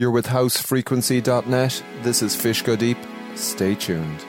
You're with housefrequency.net. This is Fish Go Deep. Stay tuned.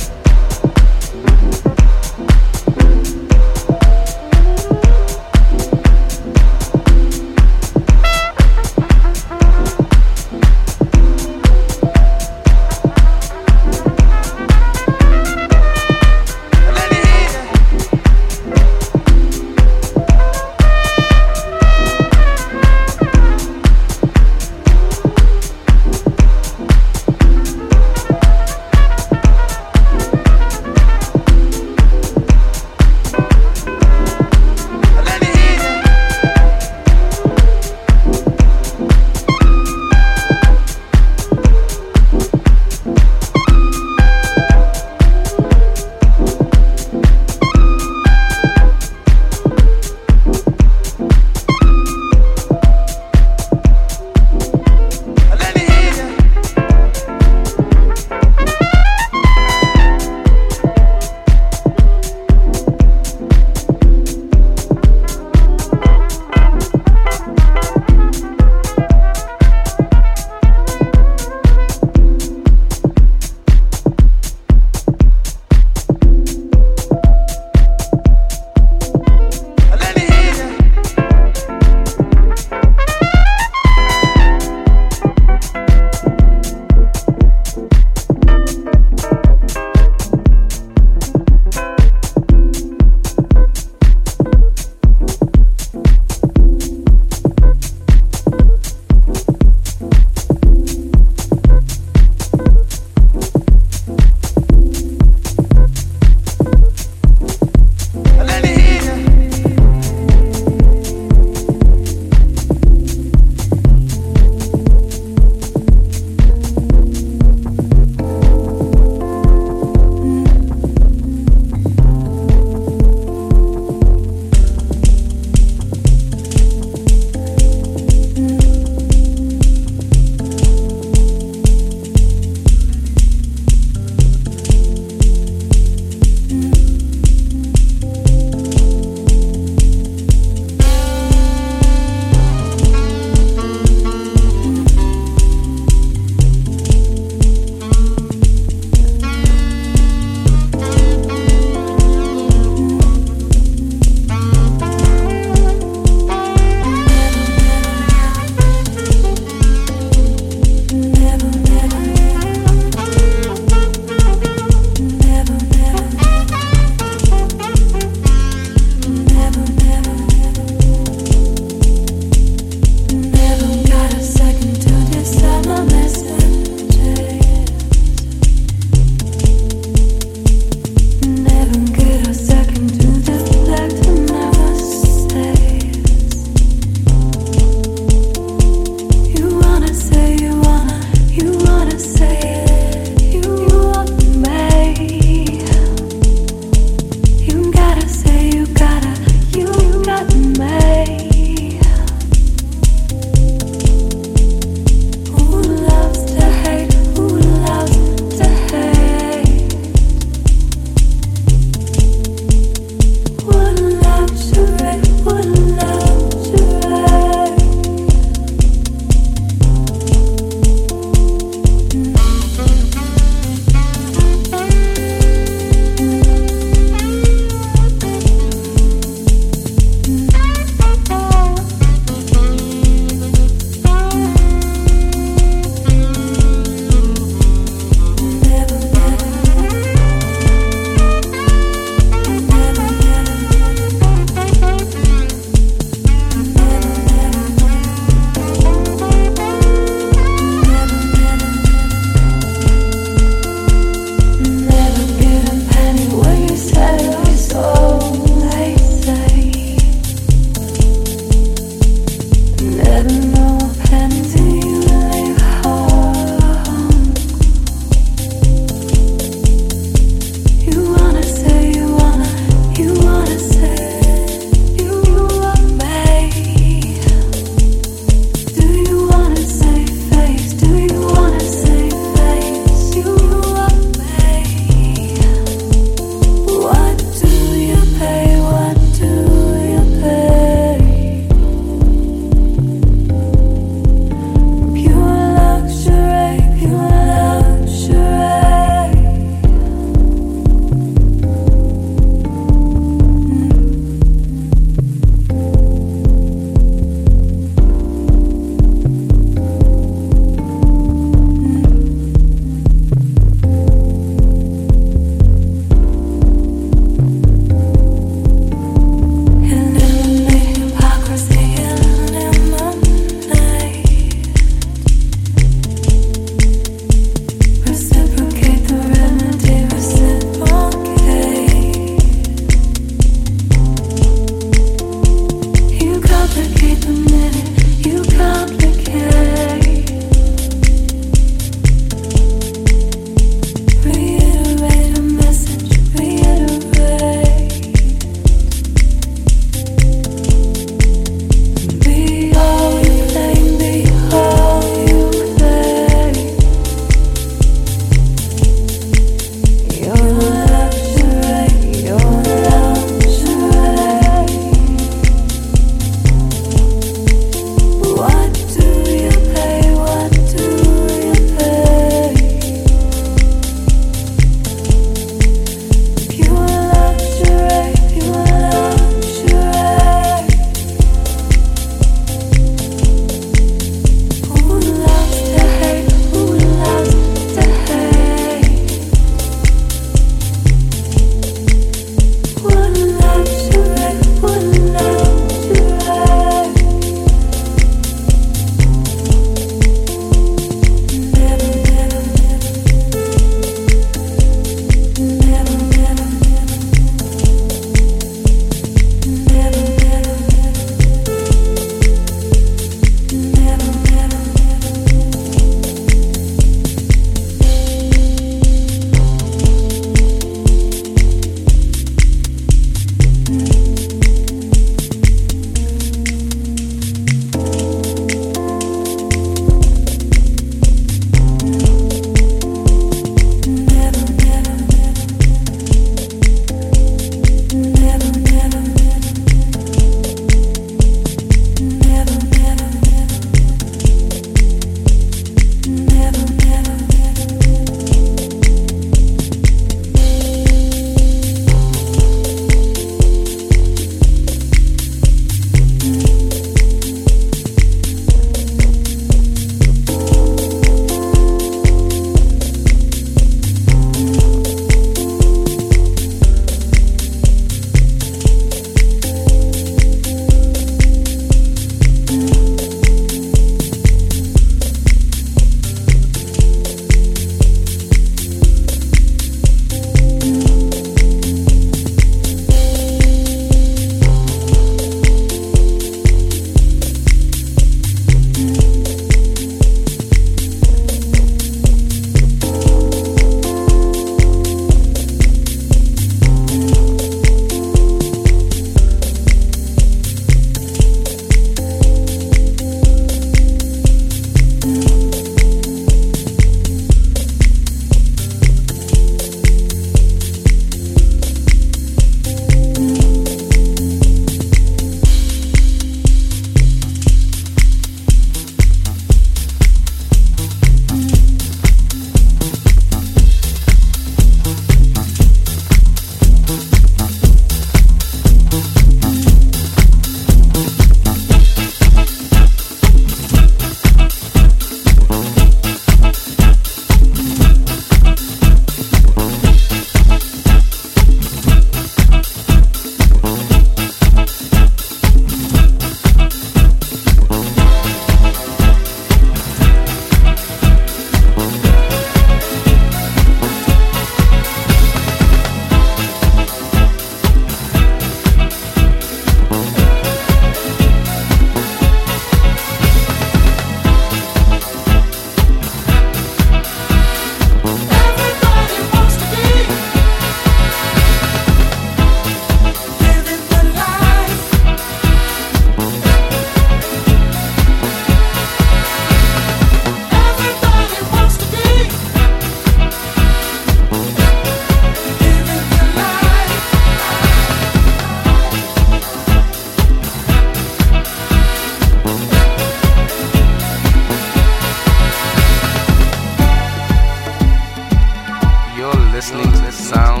listening to sound.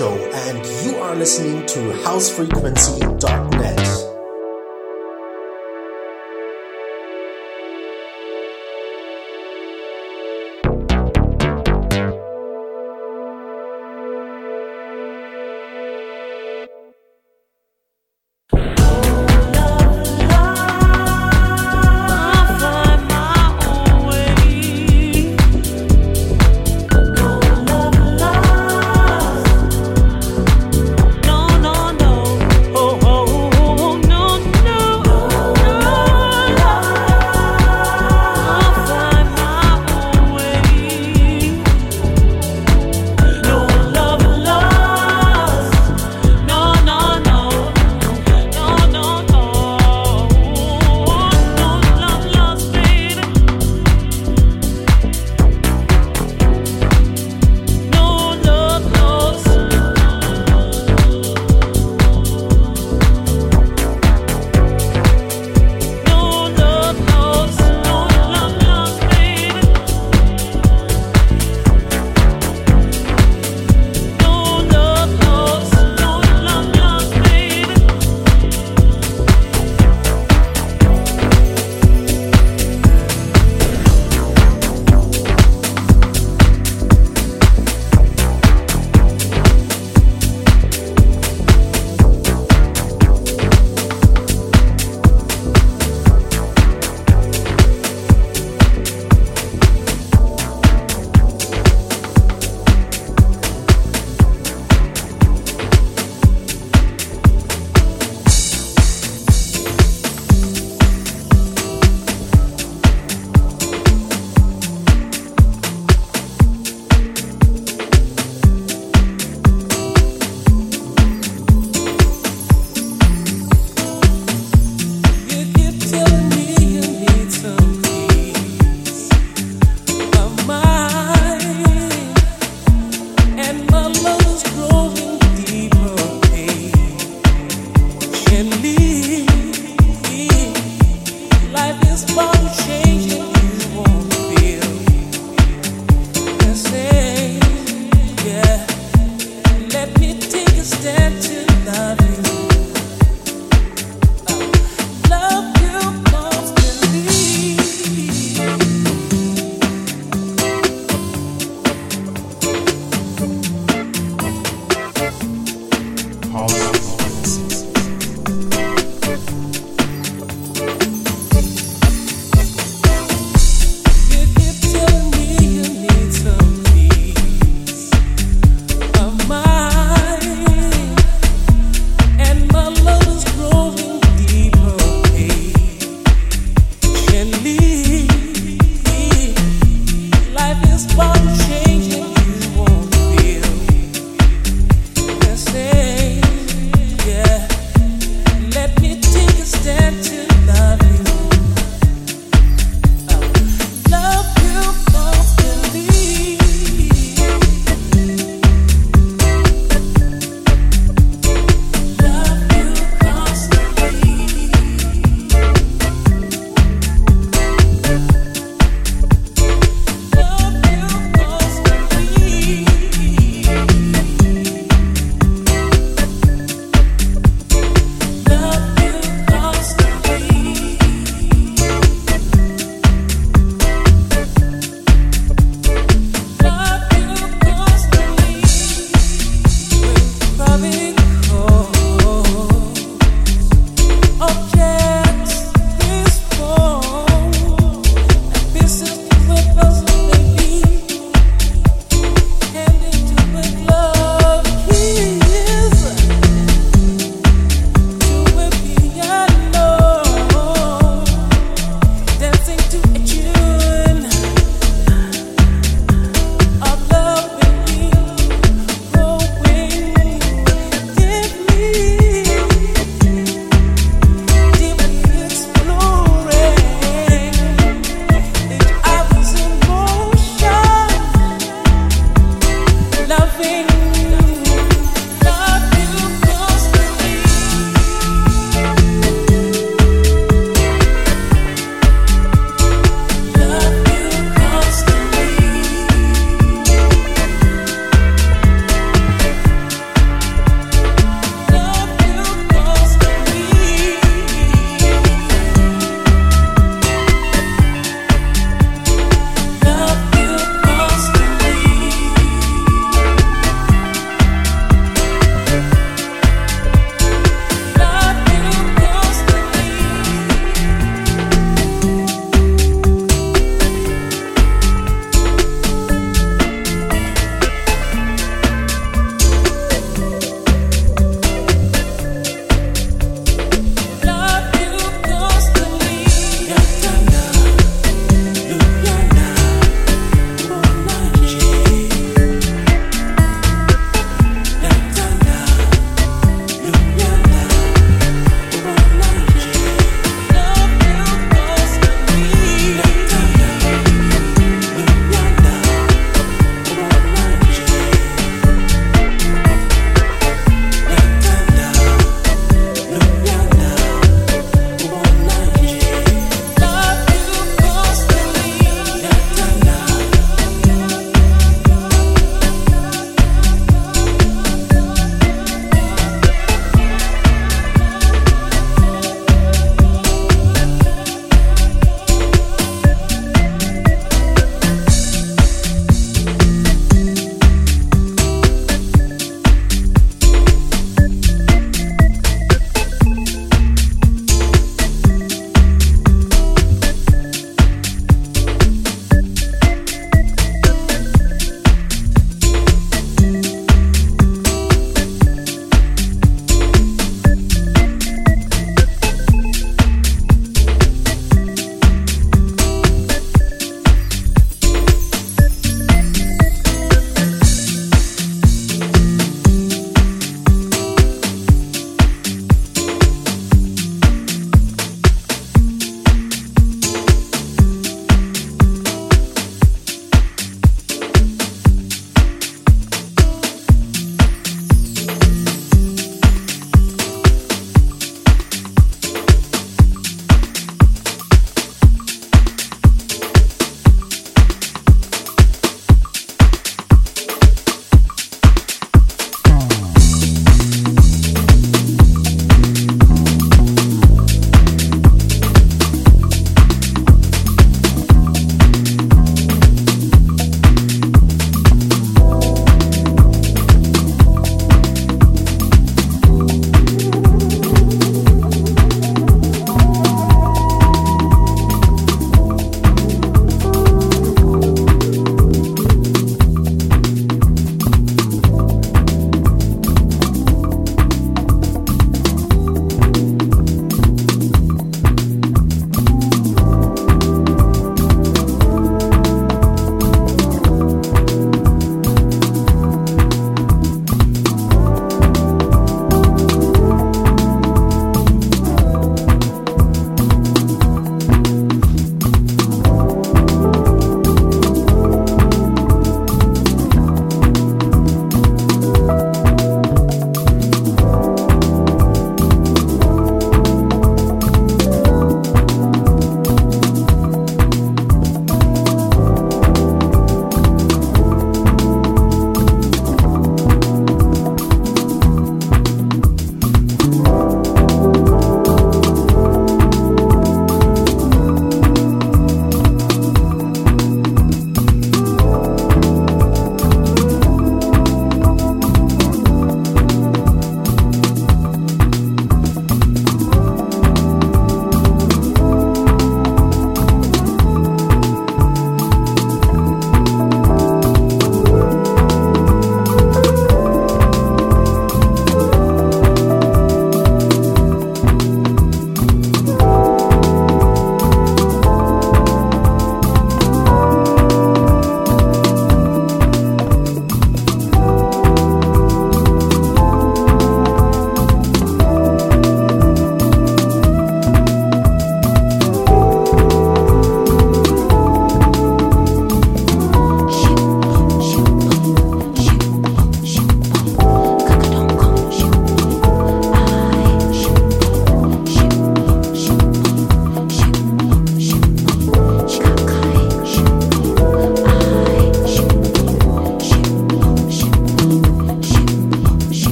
Show, and you are listening to housefrequency.net.